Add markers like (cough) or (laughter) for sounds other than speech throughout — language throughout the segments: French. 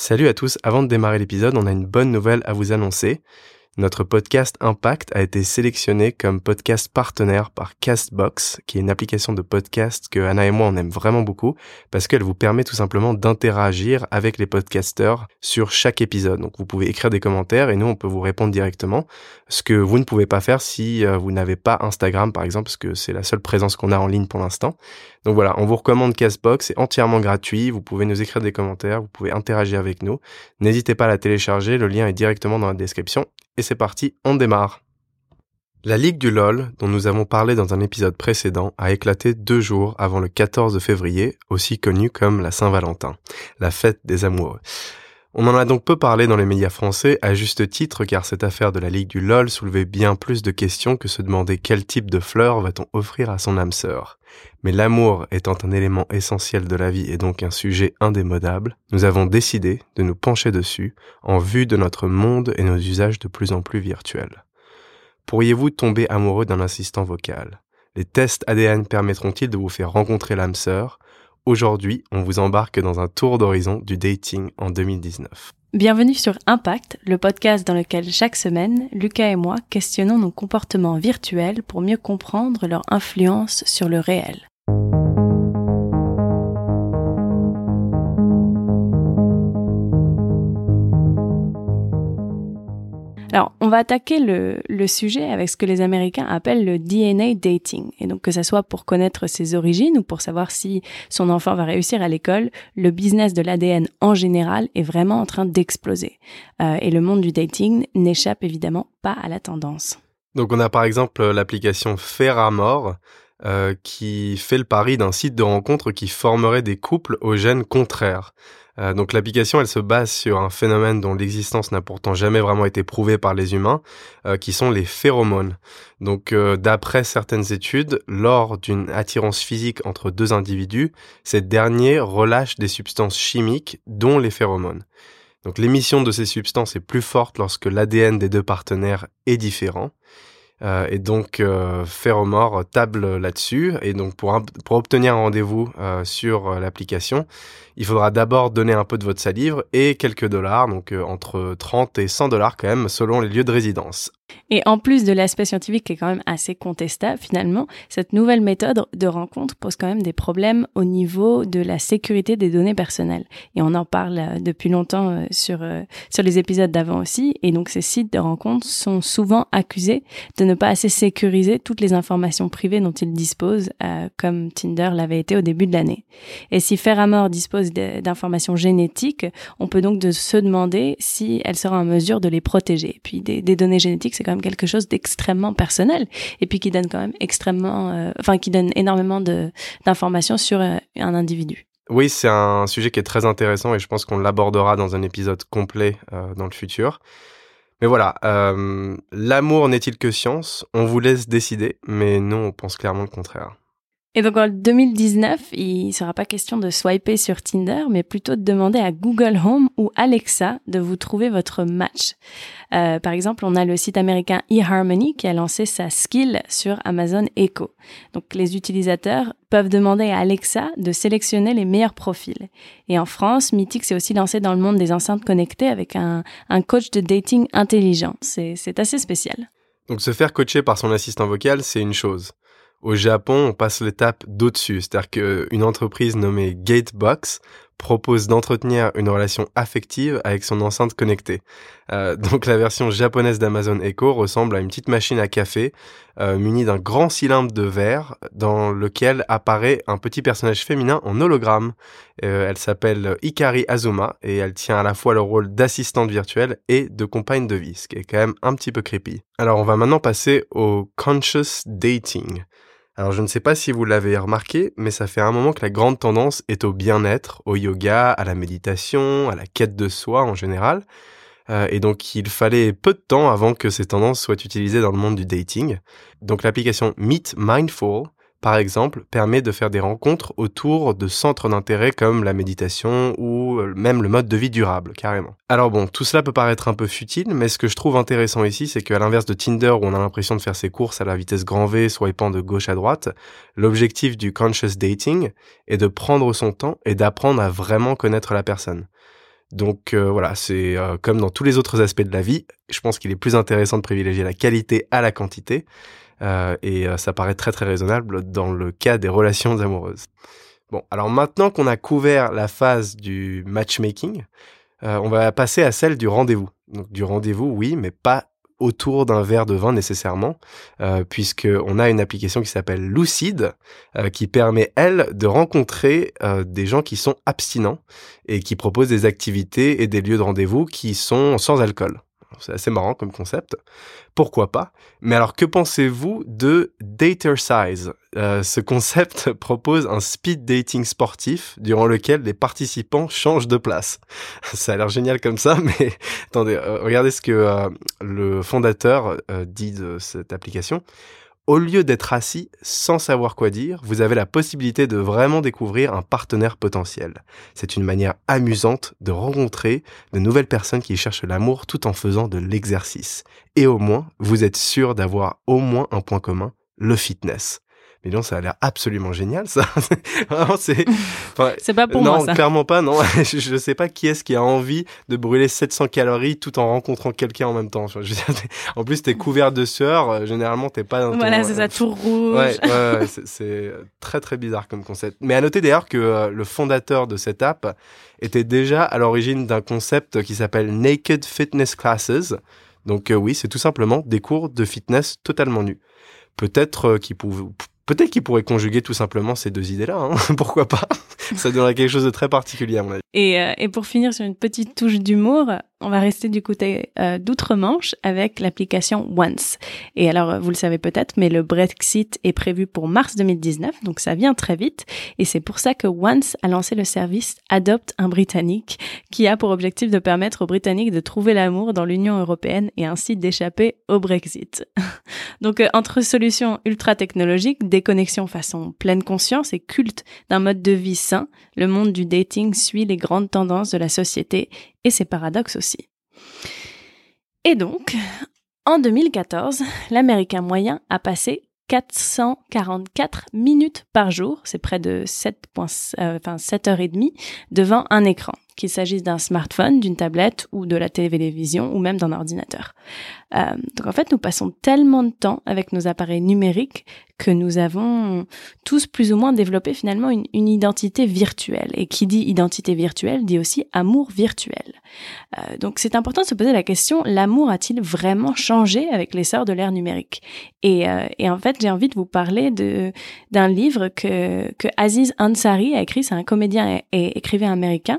Salut à tous, avant de démarrer l'épisode, on a une bonne nouvelle à vous annoncer. Notre podcast Impact a été sélectionné comme podcast partenaire par Castbox, qui est une application de podcast que Anna et moi on aime vraiment beaucoup parce qu'elle vous permet tout simplement d'interagir avec les podcasteurs sur chaque épisode. Donc vous pouvez écrire des commentaires et nous on peut vous répondre directement, ce que vous ne pouvez pas faire si euh, vous n'avez pas Instagram par exemple, parce que c'est la seule présence qu'on a en ligne pour l'instant. Donc voilà, on vous recommande Castbox, c'est entièrement gratuit, vous pouvez nous écrire des commentaires, vous pouvez interagir avec nous. N'hésitez pas à la télécharger, le lien est directement dans la description et c'est parti, on démarre. La Ligue du LOL, dont nous avons parlé dans un épisode précédent, a éclaté deux jours avant le 14 février, aussi connu comme la Saint-Valentin, la fête des amoureux. On en a donc peu parlé dans les médias français, à juste titre, car cette affaire de la Ligue du LOL soulevait bien plus de questions que se demander quel type de fleurs va-t-on offrir à son âme sœur. Mais l'amour étant un élément essentiel de la vie et donc un sujet indémodable, nous avons décidé de nous pencher dessus en vue de notre monde et nos usages de plus en plus virtuels. Pourriez-vous tomber amoureux d'un assistant vocal? Les tests ADN permettront-ils de vous faire rencontrer l'âme sœur? Aujourd'hui, on vous embarque dans un tour d'horizon du dating en 2019. Bienvenue sur Impact, le podcast dans lequel chaque semaine, Lucas et moi questionnons nos comportements virtuels pour mieux comprendre leur influence sur le réel. Alors, on va attaquer le, sujet avec ce que les Américains appellent le DNA dating. Et donc, que ça soit pour connaître ses origines ou pour savoir si son enfant va réussir à l'école, le business de l'ADN en général est vraiment en train d'exploser. Euh, et le monde du dating n'échappe évidemment pas à la tendance. Donc, on a par exemple l'application Ferramore. Euh, qui fait le pari d'un site de rencontre qui formerait des couples aux gènes contraires. Euh, l'application, se base sur un phénomène dont l'existence n'a pourtant jamais vraiment été prouvée par les humains, euh, qui sont les phéromones. Donc euh, d'après certaines études, lors d'une attirance physique entre deux individus, ces derniers relâchent des substances chimiques, dont les phéromones. Donc l'émission de ces substances est plus forte lorsque l'ADN des deux partenaires est différent. Euh, et donc euh, Ferromore table là-dessus. Et donc pour, pour obtenir un rendez-vous euh, sur euh, l'application, il faudra d'abord donner un peu de votre salive et quelques dollars, donc euh, entre 30 et 100 dollars quand même, selon les lieux de résidence. Et en plus de l'aspect scientifique qui est quand même assez contestable, finalement, cette nouvelle méthode de rencontre pose quand même des problèmes au niveau de la sécurité des données personnelles. Et on en parle euh, depuis longtemps euh, sur, euh, sur les épisodes d'avant aussi. Et donc ces sites de rencontre sont souvent accusés de ne pas assez sécuriser toutes les informations privées dont ils disposent, comme Tinder l'avait été au début de l'année. Et si Ferramore dispose d'informations génétiques, on peut donc se demander si elle sera en mesure de les protéger. puis des, des données génétiques, c'est quand même quelque chose d'extrêmement personnel et puis qui donne quand même extrêmement, euh, enfin qui donne énormément d'informations sur euh, un individu. Oui, c'est un sujet qui est très intéressant et je pense qu'on l'abordera dans un épisode complet euh, dans le futur. Mais voilà, l'amour n'est-il que science? On vous laisse décider, mais nous, on pense clairement le contraire. Et donc en 2019, il ne sera pas question de swiper sur Tinder, mais plutôt de demander à Google Home ou Alexa de vous trouver votre match. Euh, par exemple, on a le site américain eHarmony qui a lancé sa skill sur Amazon Echo. Donc les utilisateurs peuvent demander à Alexa de sélectionner les meilleurs profils. Et en France, Mythic s'est aussi lancé dans le monde des enceintes connectées avec un, un coach de dating intelligent. C'est assez spécial. Donc se faire coacher par son assistant vocal, c'est une chose. Au Japon, on passe l'étape d'au-dessus, c'est-à-dire qu'une entreprise nommée Gatebox propose d'entretenir une relation affective avec son enceinte connectée. Euh, donc la version japonaise d'Amazon Echo ressemble à une petite machine à café euh, munie d'un grand cylindre de verre dans lequel apparaît un petit personnage féminin en hologramme. Euh, elle s'appelle Ikari Azuma et elle tient à la fois le rôle d'assistante virtuelle et de compagne de vie, ce qui est quand même un petit peu creepy. Alors on va maintenant passer au conscious dating. Alors je ne sais pas si vous l'avez remarqué, mais ça fait un moment que la grande tendance est au bien-être, au yoga, à la méditation, à la quête de soi en général. Euh, et donc il fallait peu de temps avant que ces tendances soient utilisées dans le monde du dating. Donc l'application Meet Mindful par exemple, permet de faire des rencontres autour de centres d'intérêt comme la méditation ou euh, même le mode de vie durable, carrément. Alors bon, tout cela peut paraître un peu futile, mais ce que je trouve intéressant ici, c'est qu'à l'inverse de Tinder où on a l'impression de faire ses courses à la vitesse grand V, swipant de gauche à droite, l'objectif du conscious dating est de prendre son temps et d'apprendre à vraiment connaître la personne. Donc voilà, c'est comme dans tous les autres aspects de la vie, je pense qu'il est plus intéressant de privilégier la qualité à la quantité. Et ça paraît très très raisonnable dans le cas des relations amoureuses. Bon, alors maintenant qu'on a couvert la phase du matchmaking, on va passer à celle du rendez-vous. Donc du rendez-vous, oui, mais pas autour d'un verre de vin nécessairement, euh, puisqu'on a une application qui s'appelle Lucid, euh, qui permet, elle, de rencontrer euh, des gens qui sont abstinents et qui proposent des activités et des lieux de rendez-vous qui sont sans alcool. C'est assez marrant comme concept. Pourquoi pas? Mais alors, que pensez-vous de Dater Size euh, Ce concept (laughs) propose un speed dating sportif durant lequel les participants changent de place. (laughs) Ça a l'air génial comme ça, (laughs) mais attendez, euh, regardez ce que euh, le fondateur dit de cette application au lieu d'être assis sans savoir quoi dire, vous avez la possibilité de vraiment découvrir un partenaire potentiel. C'est une manière amusante de rencontrer de nouvelles personnes qui cherchent l'amour tout en faisant de l'exercice. Et au moins, vous êtes sûr d'avoir au moins un point commun, le fitness. Mais non, ça a l'air absolument génial, ça. (laughs) c'est. (laughs) c'est pas pour moi. Non, clairement pas. Non, (laughs) je, ne sais pas qui est-ce qui a envie de brûler 700 calories tout en rencontrant quelqu'un en même temps. Je en plus, t'es couvert de sueur. Euh, généralement, t'es pas dans. Voilà, c'est ça, euh, tout rouge. Ouais, ouais, c'est très très bizarre comme concept. Mais à noter d'ailleurs que euh, le fondateur de cette app était déjà à l'origine d'un concept qui s'appelle Naked Fitness Classes. Donc oui, c'est tout simplement des cours de fitness totalement nus. Peut-être qu'ils pouvaient Peut-être qu'il pourrait conjuguer tout simplement ces deux idées-là. Hein (laughs) Pourquoi pas? Ça donnerait quelque chose de très particulier à mon avis. Et, euh, et pour finir sur une petite touche d'humour, on va rester du côté euh, d'outre-Manche avec l'application Once. Et alors, vous le savez peut-être, mais le Brexit est prévu pour mars 2019, donc ça vient très vite. Et c'est pour ça que Once a lancé le service Adopte un Britannique, qui a pour objectif de permettre aux Britanniques de trouver l'amour dans l'Union européenne et ainsi d'échapper au Brexit. (laughs) donc, euh, entre solutions ultra technologiques, déconnexion façon pleine conscience et culte d'un mode de vie sain, le monde du dating suit les grandes tendances de la société et ses paradoxes aussi. Et donc, en 2014, l'Américain moyen a passé 444 minutes par jour, c'est près de 7, euh, enfin 7 heures et demie, devant un écran, qu'il s'agisse d'un smartphone, d'une tablette ou de la télévision ou même d'un ordinateur. Euh, donc en fait, nous passons tellement de temps avec nos appareils numériques que nous avons tous plus ou moins développé finalement une, identité virtuelle. Et qui dit identité virtuelle dit aussi amour virtuel. Euh, donc c'est important de se poser la question, l'amour a-t-il vraiment changé avec l'essor de l'ère numérique? Et, euh, et, en fait, j'ai envie de vous parler d'un livre que, que Aziz Ansari a écrit, c'est un comédien et écrivain américain.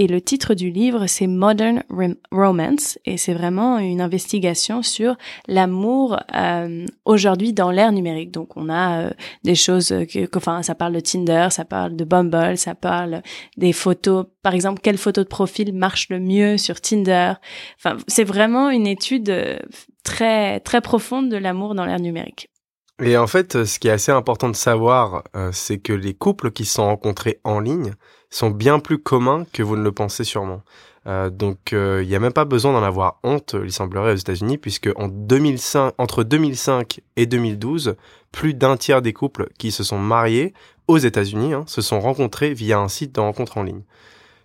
Et le titre du livre, c'est Modern Romance. Et c'est vraiment une investigation sur l'amour euh, aujourd'hui dans l'ère numérique. Donc on a euh, des choses que, enfin, ça parle de Tinder, ça parle de Bumble, ça parle des photos. Par exemple, quelle photo de profil marche le mieux sur Tinder? Enfin, c'est vraiment une étude euh, très très profonde de l'amour dans l'ère numérique. Et en fait, ce qui est assez important de savoir, euh, c'est que les couples qui se sont rencontrés en ligne sont bien plus communs que vous ne le pensez sûrement. Euh, donc, il n'y a même pas besoin d'en avoir honte, il semblerait, aux États-Unis, puisque en 2005, entre 2005 et 2012, plus d'un tiers des couples qui se sont mariés aux États-Unis hein, se sont rencontrés via un site de rencontre en ligne.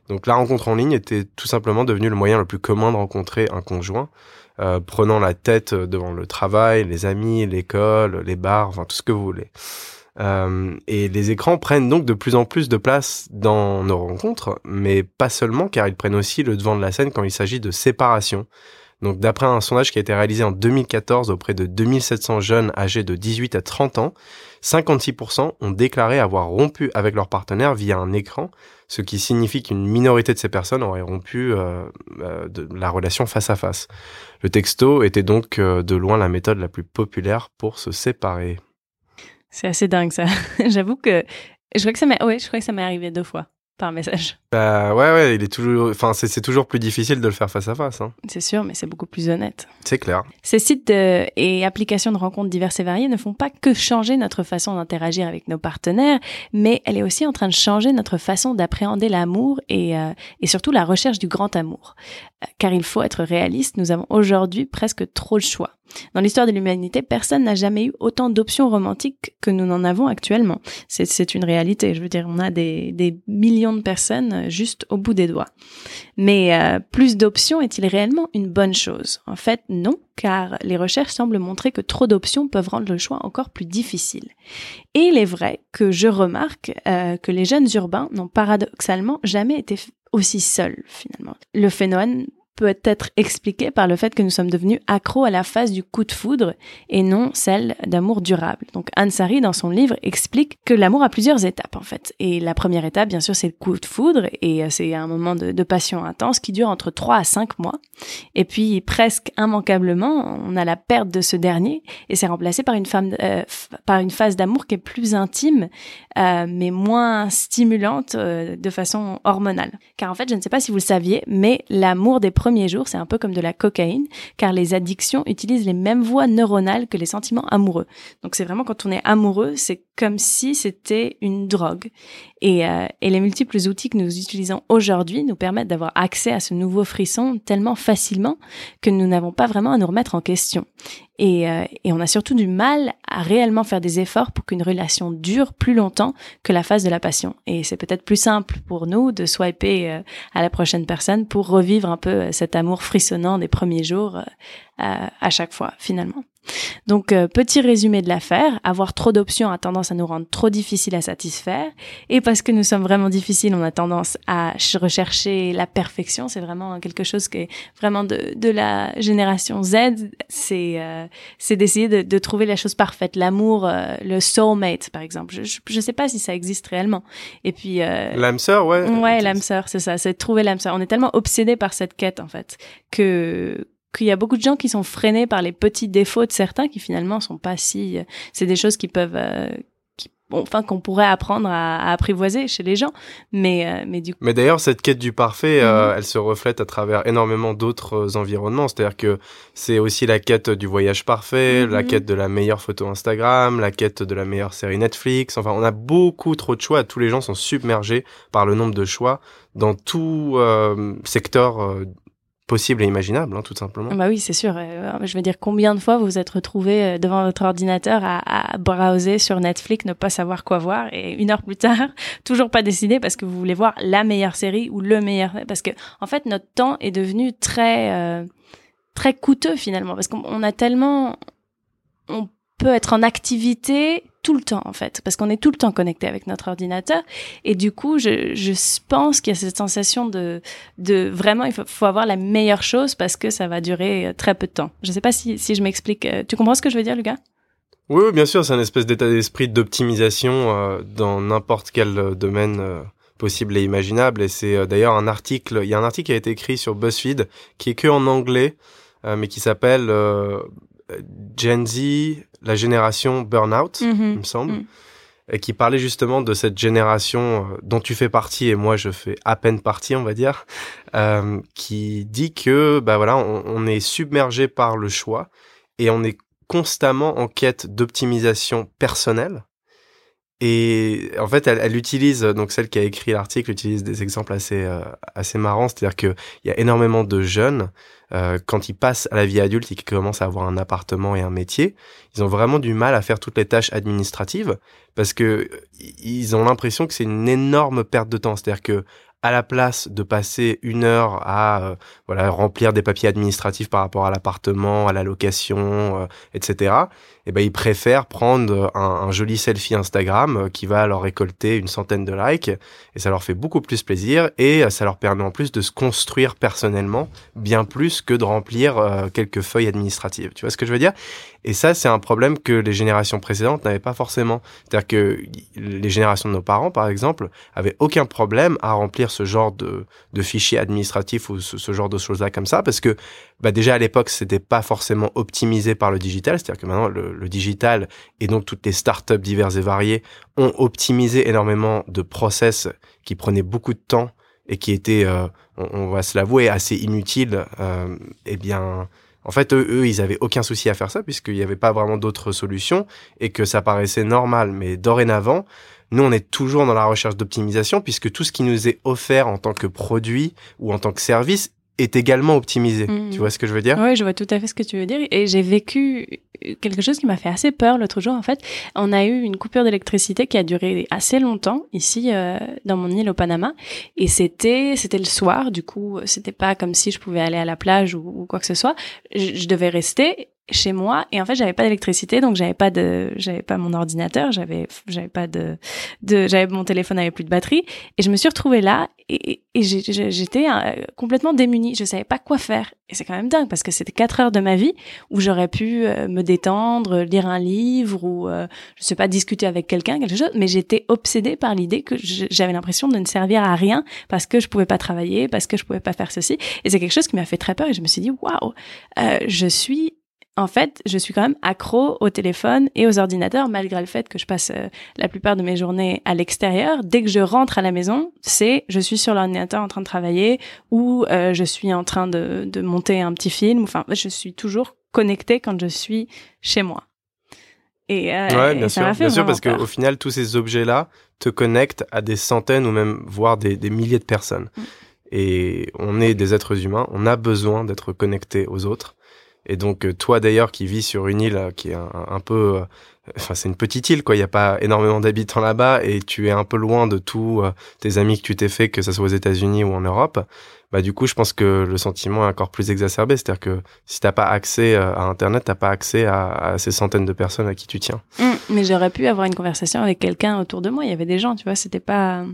Donc la rencontre en ligne était tout simplement devenue le moyen le plus commun de rencontrer un conjoint, euh, prenant la tête devant le travail, les amis, l'école, les bars, enfin tout ce que vous voulez. Euh, et les écrans prennent donc de plus en plus de place dans nos rencontres, mais pas seulement car ils prennent aussi le devant de la scène quand il s'agit de séparation. Donc d'après un sondage qui a été réalisé en 2014 auprès de 2700 jeunes âgés de 18 à 30 ans, 56% ont déclaré avoir rompu avec leur partenaire via un écran, ce qui signifie qu'une minorité de ces personnes auraient rompu euh, euh, la relation face à face. Le texto était donc euh, de loin la méthode la plus populaire pour se séparer. C'est assez dingue ça. (laughs) J'avoue que je crois que ça m'est ouais, je crois que ça m'est arrivé deux fois par message. (laughs) Bah ouais, ouais, il est toujours, enfin c'est toujours plus difficile de le faire face à face. Hein. C'est sûr, mais c'est beaucoup plus honnête. C'est clair. Ces sites et applications de rencontres diverses et variées ne font pas que changer notre façon d'interagir avec nos partenaires, mais elle est aussi en train de changer notre façon d'appréhender l'amour et, euh, et surtout la recherche du grand amour. Euh, car il faut être réaliste, nous avons aujourd'hui presque trop le choix. Dans l'histoire de l'humanité, personne n'a jamais eu autant d'options romantiques que nous n'en avons actuellement. C'est une réalité. Je veux dire, on a des, millions de personnes juste au bout des doigts. Mais euh, plus d'options est-il réellement une bonne chose? En fait, non, car les recherches semblent montrer que trop d'options peuvent rendre le choix encore plus difficile. Et il est vrai que je remarque euh, que les jeunes urbains n'ont paradoxalement jamais été aussi seuls finalement. Le phénomène peut être expliqué par le fait que nous sommes devenus accros à la phase du coup de foudre et non celle d'amour durable. Donc Ansari, dans son livre, explique que l'amour a plusieurs étapes en fait. Et la première étape, bien sûr, c'est le coup de foudre et euh, c'est un moment de, passion intense qui dure entre 3 à 5 mois. Et puis presque immanquablement, on a la perte de ce dernier et c'est remplacé par une, femme, euh, par une phase d'amour qui est plus intime euh, mais moins stimulante de façon hormonale. Car en fait, je ne sais pas si vous le saviez, mais l'amour des premiers jours, c'est un peu comme de la cocaïne, car les addictions utilisent les mêmes voies neuronales que les sentiments amoureux. Donc c'est vraiment quand on est amoureux, c'est comme si c'était une drogue. Et, euh, et, les multiples outils que nous utilisons aujourd'hui nous permettent d'avoir accès à ce nouveau frisson tellement facilement que nous n'avons pas vraiment à nous remettre en question. Et, euh, et, on a surtout du mal à réellement faire des efforts pour qu'une relation dure plus longtemps que la phase de la passion. Et c'est peut-être plus simple pour nous de swiper euh, à la prochaine personne pour revivre un peu cet amour frissonnant des premiers jours à chaque fois finalement. Donc, euh, petit résumé de l'affaire, avoir trop d'options a tendance à nous rendre trop difficiles à satisfaire. Et parce que nous sommes vraiment difficiles, on a tendance à rechercher la perfection. C'est vraiment quelque chose qui est vraiment de, de la génération Z. C'est euh, c'est d'essayer de, de, trouver la chose parfaite, l'amour, euh, le soulmate, par exemple. Je, je, sais pas si ça existe réellement. Et puis... l'âme sœur, ouais. Ouais, l'âme sœur, c'est ça. C'est trouver l'âme sœur. On est tellement obsédé par cette quête, en fait, que qu'il y a beaucoup de gens qui sont freinés par les petits défauts de certains qui finalement sont pas si euh, c'est des choses qui peuvent euh, qui, enfin qu'on pourrait apprendre à, à, apprivoiser chez les gens mais euh, mais du coup mais d'ailleurs cette quête du parfait mhm. elle se reflète à travers énormément d'autres environnements c'est-à-dire que c'est aussi la quête du voyage parfait la mhm. quête de la meilleure photo Instagram la quête de la meilleure série Netflix enfin on a beaucoup trop de choix tous les gens sont submergés par le nombre de choix dans tout secteur possible et imaginable, hein, tout simplement. Bah oui, c'est sûr. Euh, je veux dire, combien de fois vous vous êtes retrouvé euh, devant votre ordinateur à, browser sur Netflix, ne pas savoir quoi voir, et une heure plus tard, (laughs) toujours pas décidé parce que vous voulez voir la meilleure série ou le meilleur. Parce que en fait, notre temps est devenu très euh, très coûteux finalement, parce qu'on a tellement, on peut être en activité tout le temps en fait, parce qu'on est tout le temps connecté avec notre ordinateur. Et du coup, je, pense qu'il y a cette sensation de, vraiment, il faut, avoir la meilleure chose parce que ça va durer euh, très peu de temps. Je sais pas si, si je m'explique. Euh, tu comprends ce que je veux dire, Lucas? Oui, bien sûr, c'est un espèce d'état d'esprit d'optimisation euh, dans n'importe quel domaine possible et imaginable. Et c'est d'ailleurs un article, il y a un article qui a été écrit sur BuzzFeed qui est que en anglais, mais qui s'appelle Gen Z, la génération burnout, mhm. il me semble, mhm. qui parlait justement de cette génération euh, dont tu fais partie et moi je fais à peine partie, on va dire, euh, qui dit que bah voilà, on, est submergé par le choix et on est constamment en quête d'optimisation personnelle. Et en fait, elle, elle, utilise donc celle qui a écrit l'article utilise des exemples assez euh, assez marrants, c'est-à-dire que il y a énormément de jeunes euh, quand ils passent à la vie adulte et qu'ils commencent à avoir un appartement et un métier, ils ont vraiment du mal à faire toutes les tâches administratives parce que ils ont l'impression que c'est une énorme perte de temps. C'est-à-dire que à la place de passer une heure à euh, voilà remplir des papiers administratifs par rapport à l'appartement, à la location, euh, etc. Et eh ben ils préfèrent prendre un, un, joli selfie Instagram euh, qui va leur récolter une centaine de likes et ça leur fait beaucoup plus plaisir et ça leur permet en plus de se construire personnellement bien plus que de remplir quelques feuilles administratives. Tu vois ce que je veux dire? Et ça c'est un problème que les générations précédentes n'avaient pas forcément. C'est-à-dire que les générations de nos parents par exemple avaient aucun problème à remplir ce genre de, de fichiers administratifs ou ce, genre de choses-là comme ça, parce que bah déjà à l'époque, c'était pas forcément optimisé par le digital, c'est-à-dire que maintenant le, digital et donc toutes les startups diverses et variées ont optimisé énormément de process qui prenaient beaucoup de temps et qui étaient, euh, on, va se l'avouer, assez inutiles. Euh, eh bien, en fait, eux, eux, ils avaient aucun souci à faire ça puisqu'il n'y avait pas vraiment d'autres solutions et que ça paraissait normal. Mais dorénavant, nous, on est toujours dans la recherche d'optimisation puisque tout ce qui nous est offert en tant que produit ou en tant que service est également optimisé. Mm. Tu vois ce que je veux dire? Oui, je vois tout à fait ce que tu veux dire. Et j'ai vécu quelque chose qui m'a fait assez peur l'autre jour. En fait, on a eu une coupure d'électricité qui a duré assez longtemps ici euh, dans mon île au Panama. Et c'était c'était le soir. Du coup, c'était pas comme si je pouvais aller à la plage ou, quoi que ce soit. je devais rester chez moi. Et en fait j'avais pas d'électricité donc j'avais pas de j'avais pas mon ordinateur j'avais j'avais pas de de j'avais mon téléphone avait plus de batterie. Et je me suis retrouvée là et, et j'étais euh, complètement démunie. Je savais pas quoi faire. Et c'est quand même dingue parce que c'était quatre heures de ma vie où j'aurais pu euh, me détendre lire un livre ou euh, je sais pas discuter avec quelqu'un quelque chose. Mais j'étais obsédée par l'idée que j'avais l'impression de ne servir à rien parce que je pouvais pas travailler parce que je pouvais pas faire ceci. Et c'est quelque chose qui m'a fait très peur et je me suis dit waouh je suis en fait, je suis quand même accro au téléphone et aux ordinateurs, malgré le fait que je passe euh, la plupart de mes journées à l'extérieur. Dès que je rentre à la maison, c'est je suis sur l'ordinateur en train de travailler ou euh, je suis en train de, de, monter un petit film. Enfin, je suis toujours connectée quand je suis chez moi. Et, euh, ouais, bien sûr, bien sûr, parce qu'au final, tous ces objets-là te connectent à des centaines ou même voire des, des milliers de personnes. Mm. Et on est des êtres humains, on a besoin d'être connectés aux autres. Et donc euh, toi d'ailleurs qui vis sur une île euh, qui est un, peu, euh, enfin c'est une petite île quoi, il n'y a pas énormément d'habitants là-bas et tu es un peu loin de tous tes amis que tu t'es fait, que ce soit aux États-Unis ou en Europe. Bah du coup je pense que le sentiment est encore plus exacerbé, c'est-à-dire que si t'as pas accès à Internet, t'as pas accès à, ces centaines de personnes à qui tu tiens. Mmh, mais j'aurais pu avoir une conversation avec quelqu'un autour de moi. Il y avait des gens, tu vois, c'était pas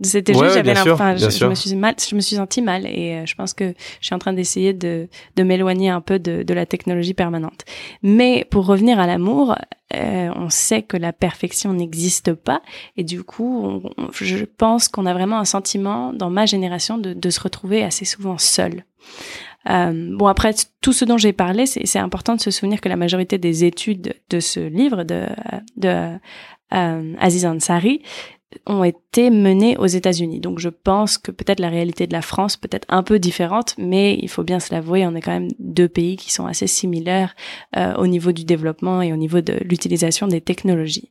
c'était juste, j'avais enfin, je, je, me suis mal, je me suis senti mal et euh, je pense que je suis en train d'essayer de, de m'éloigner un peu de, de la technologie permanente. Mais pour revenir à l'amour, euh, on sait que la perfection n'existe pas et du coup, je pense qu'on a vraiment un sentiment dans ma génération de, de se retrouver assez souvent seul. Euh, bon après tout ce dont j'ai parlé, c'est important de se souvenir que la majorité des études de ce livre de, de euh, Aziz Ansari ont été menées aux États-Unis. Donc je pense que peut-être la réalité de la France peut être un peu différente, mais il faut bien se l'avouer, on est quand même deux pays qui sont assez similaires euh, au niveau du développement et au niveau de l'utilisation des technologies.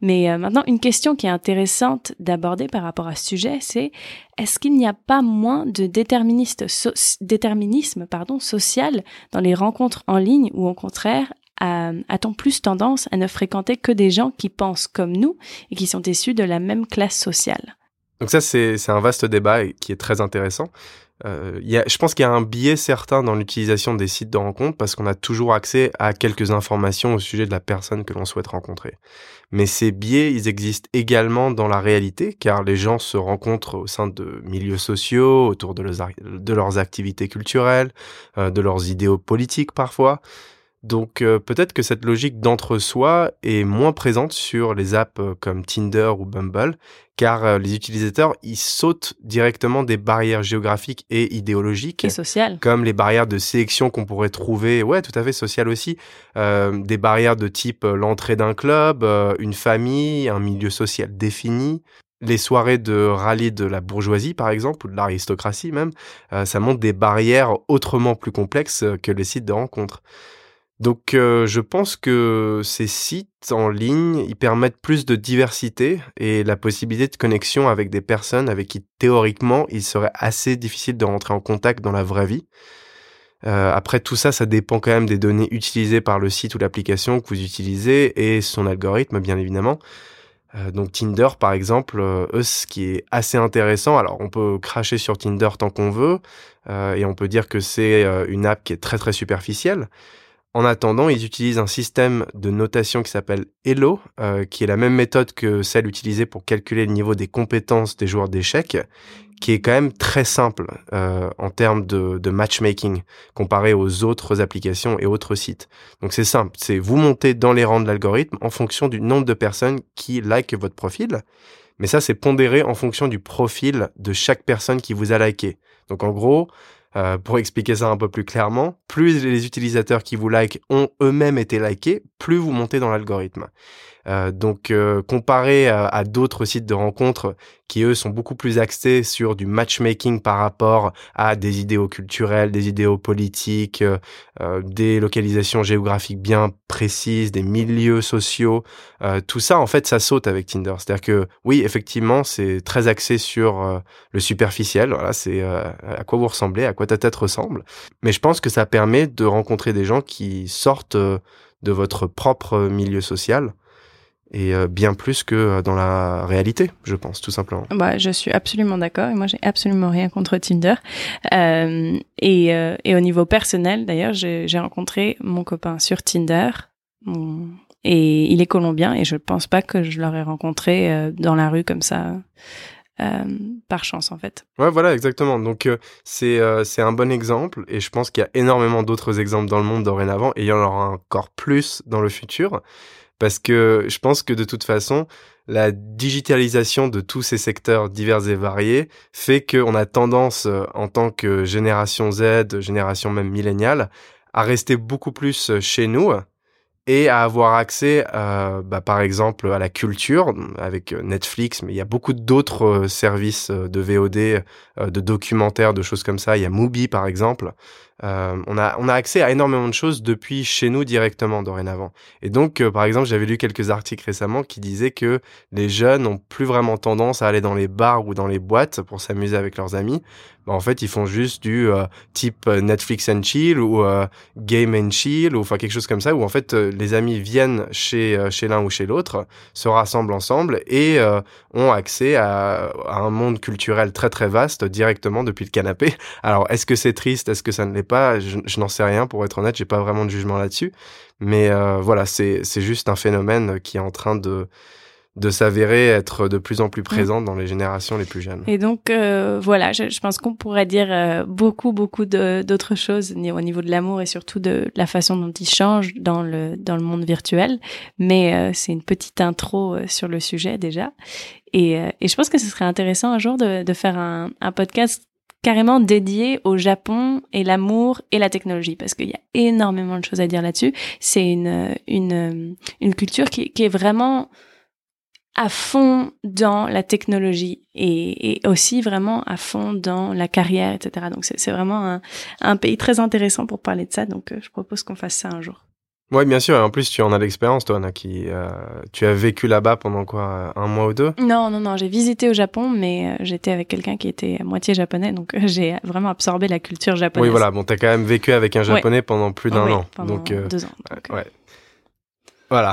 Mais euh, maintenant, une question qui est intéressante d'aborder par rapport à ce sujet, c'est est-ce qu'il n'y a pas moins de déterminisme pardon, social dans les rencontres en ligne ou au contraire, a-t-on plus tendance à ne fréquenter que des gens qui pensent comme nous et qui sont issus de la même classe sociale? Donc ça, c'est un vaste débat qui est très intéressant. Euh, je pense qu'il y a un biais certain dans l'utilisation des sites de rencontres parce qu'on a toujours accès à quelques informations au sujet de la personne que l'on souhaite rencontrer. Mais ces biais, ils existent également dans la réalité car les gens se rencontrent au sein de milieux sociaux, autour de, leurs, de leurs activités culturelles, euh, de leurs idéaux politiques parfois. Donc euh, peut-être que cette logique d'entre-soi est moins présente sur les apps euh, comme Tinder ou Bumble, car euh, les utilisateurs ils sautent directement des barrières géographiques et idéologiques, et sociales, comme les barrières de sélection qu'on pourrait trouver, ouais, tout à fait sociales aussi, des barrières de type l'entrée d'un club, une famille, un milieu social défini, les soirées de rallye de la bourgeoisie, par exemple, ou de l'aristocratie même, ça montre des barrières autrement plus complexes que les sites de rencontres. Donc euh, je pense que ces sites en ligne, ils permettent plus de diversité et la possibilité de connexion avec des personnes avec qui théoriquement il serait assez difficile de rentrer en contact dans la vraie vie. Euh, après tout ça, ça dépend quand même des données utilisées par le site ou l'application que vous utilisez et son algorithme bien évidemment. Euh, donc Tinder par exemple, ce qui est assez intéressant, alors on peut cracher sur Tinder tant qu'on veut et on peut dire que c'est une app qui est très très superficielle. En attendant, ils utilisent un système de notation qui s'appelle Elo, euh, qui est la même méthode que celle utilisée pour calculer le niveau des compétences des joueurs d'échecs, qui est quand même très simple euh, en termes de, matchmaking comparé aux autres applications et autres sites. Donc c'est simple, c'est vous montez dans les rangs de l'algorithme en fonction du nombre de personnes qui like votre profil, mais ça c'est pondéré en fonction du profil de chaque personne qui vous a liké. Donc en gros, euh, pour expliquer ça un peu plus clairement, plus les utilisateurs qui vous like ont eux-mêmes été likés, plus vous montez dans l'algorithme. Euh, donc euh, comparé à, d'autres sites de rencontres qui eux sont beaucoup plus axés sur du matchmaking par rapport à des idéaux culturels, des idéaux politiques, euh, des localisations géographiques bien précises, des milieux sociaux, tout ça en fait ça saute avec Tinder. C'est-à-dire que oui effectivement c'est très axé sur le superficiel, voilà c'est à quoi vous ressemblez, à quoi ta tête ressemble, mais je pense que ça permet de rencontrer des gens qui sortent de votre propre milieu social et euh, bien plus que euh, dans la réalité, je pense, tout simplement. Bah, je suis absolument d'accord et moi j'ai absolument rien contre Tinder. Euh, et, euh, et au niveau personnel, d'ailleurs, j'ai rencontré mon copain sur Tinder. et il est colombien et je pense pas que je l'aurais rencontré dans la rue comme ça. par chance en fait. Ouais voilà exactement donc c'est c'est un bon exemple et je pense qu'il y a énormément d'autres exemples dans le monde dorénavant et il y en aura encore plus dans le futur parce que je pense que de toute façon, la digitalisation de tous ces secteurs divers et variés fait qu'on a tendance, euh, en tant que génération Z, génération même milléniale, à rester beaucoup plus euh, chez nous et à avoir accès, euh, bah, par exemple, à la culture avec Netflix, mais il y a beaucoup d'autres services de VOD, de documentaires, de choses comme ça. Il y a Mubi, par exemple. Euh, on, a, on a accès à énormément de choses depuis chez nous directement dorénavant. Et donc, euh, par exemple, j'avais lu quelques articles récemment qui disaient que les jeunes n'ont plus vraiment tendance à aller dans les bars ou dans les boîtes pour s'amuser avec leurs amis. Bah, en fait, ils font juste du euh, type Netflix and chill ou game and chill ou enfin quelque chose comme ça où en fait les amis viennent chez chez l'un ou chez l'autre, se rassemblent ensemble et ont accès à, à un monde culturel très très vaste directement depuis le canapé. Alors, est-ce que c'est triste? Est-ce que ça ne l'est pas, je, n'en sais rien pour être honnête, j'ai pas vraiment de jugement là-dessus. Mais euh, voilà, c'est c'est juste un phénomène qui est en train de de s'avérer être de plus en plus mm. présent dans les générations les plus jeunes. Et donc euh, voilà, je, je, pense qu'on pourrait dire euh, beaucoup beaucoup d'autres choses au niveau de l'amour et surtout de la façon dont il change dans le dans le monde virtuel. Mais euh, c'est une petite intro sur le sujet déjà. Et, et je pense que ce serait intéressant un jour de, de faire un, un podcast carrément dédié au Japon et l'amour et la technologie parce qu'il y a énormément de choses à dire là-dessus. C'est une, une, une culture qui, est vraiment à fond dans la technologie et, aussi vraiment à fond dans la carrière, etc. Donc c'est vraiment un, un, pays très intéressant pour parler de ça. Donc euh, je propose qu'on fasse ça un jour. Oui, bien sûr. En plus, tu en as l'expérience, toi, Anna, qui, euh, tu as vécu là-bas pendant quoi, un mois ou deux? Non, non, non. J'ai visité au Japon, mais euh, j'étais avec quelqu'un qui était à moitié japonais, donc euh, j'ai vraiment absorbé la culture japonaise. Oui, voilà. Bon, t'as quand même vécu avec un japonais pendant plus d'un an. Pendant donc deux ans. ouais. Voilà.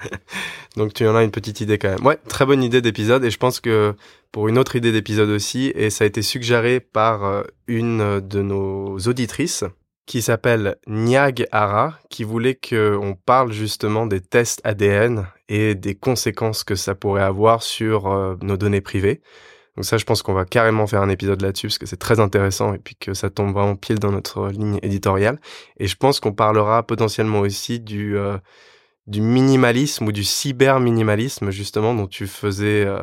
(laughs) donc tu en as une petite idée quand même. Ouais, très bonne idée d'épisode et je pense que pour une autre idée d'épisode aussi, et ça a été suggéré par une de nos auditrices qui s'appelle Niag Hara, qui voulait qu'on parle justement des tests ADN et des conséquences que ça pourrait avoir sur euh, nos données privées. Donc ça, je pense qu'on va carrément faire un épisode là-dessus parce que c'est très intéressant et puis que ça tombe vraiment pile dans notre ligne éditoriale. Et je pense qu'on parlera potentiellement aussi du euh, minimalisme ou du cyber minimalisme justement dont tu faisais euh,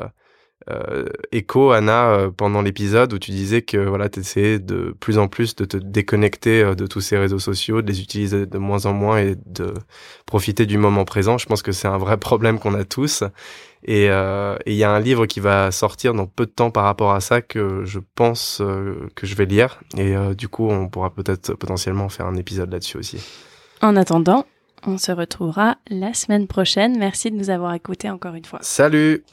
euh, écho, Anna, euh, pendant l'épisode où tu disais que voilà, tu essayais de plus en plus de te déconnecter euh, de tous ces réseaux sociaux, de les utiliser de moins en moins et de profiter du moment présent. Je pense que c'est un vrai (laughs) problème qu'on a tous. Et il y a un livre qui va sortir dans peu de temps par rapport à ça que je pense que je vais lire. Et du coup, on pourra peut-être potentiellement faire un épisode là-dessus aussi. En attendant, on se retrouvera la semaine prochaine. Merci de nous avoir écoutés encore une fois. Salut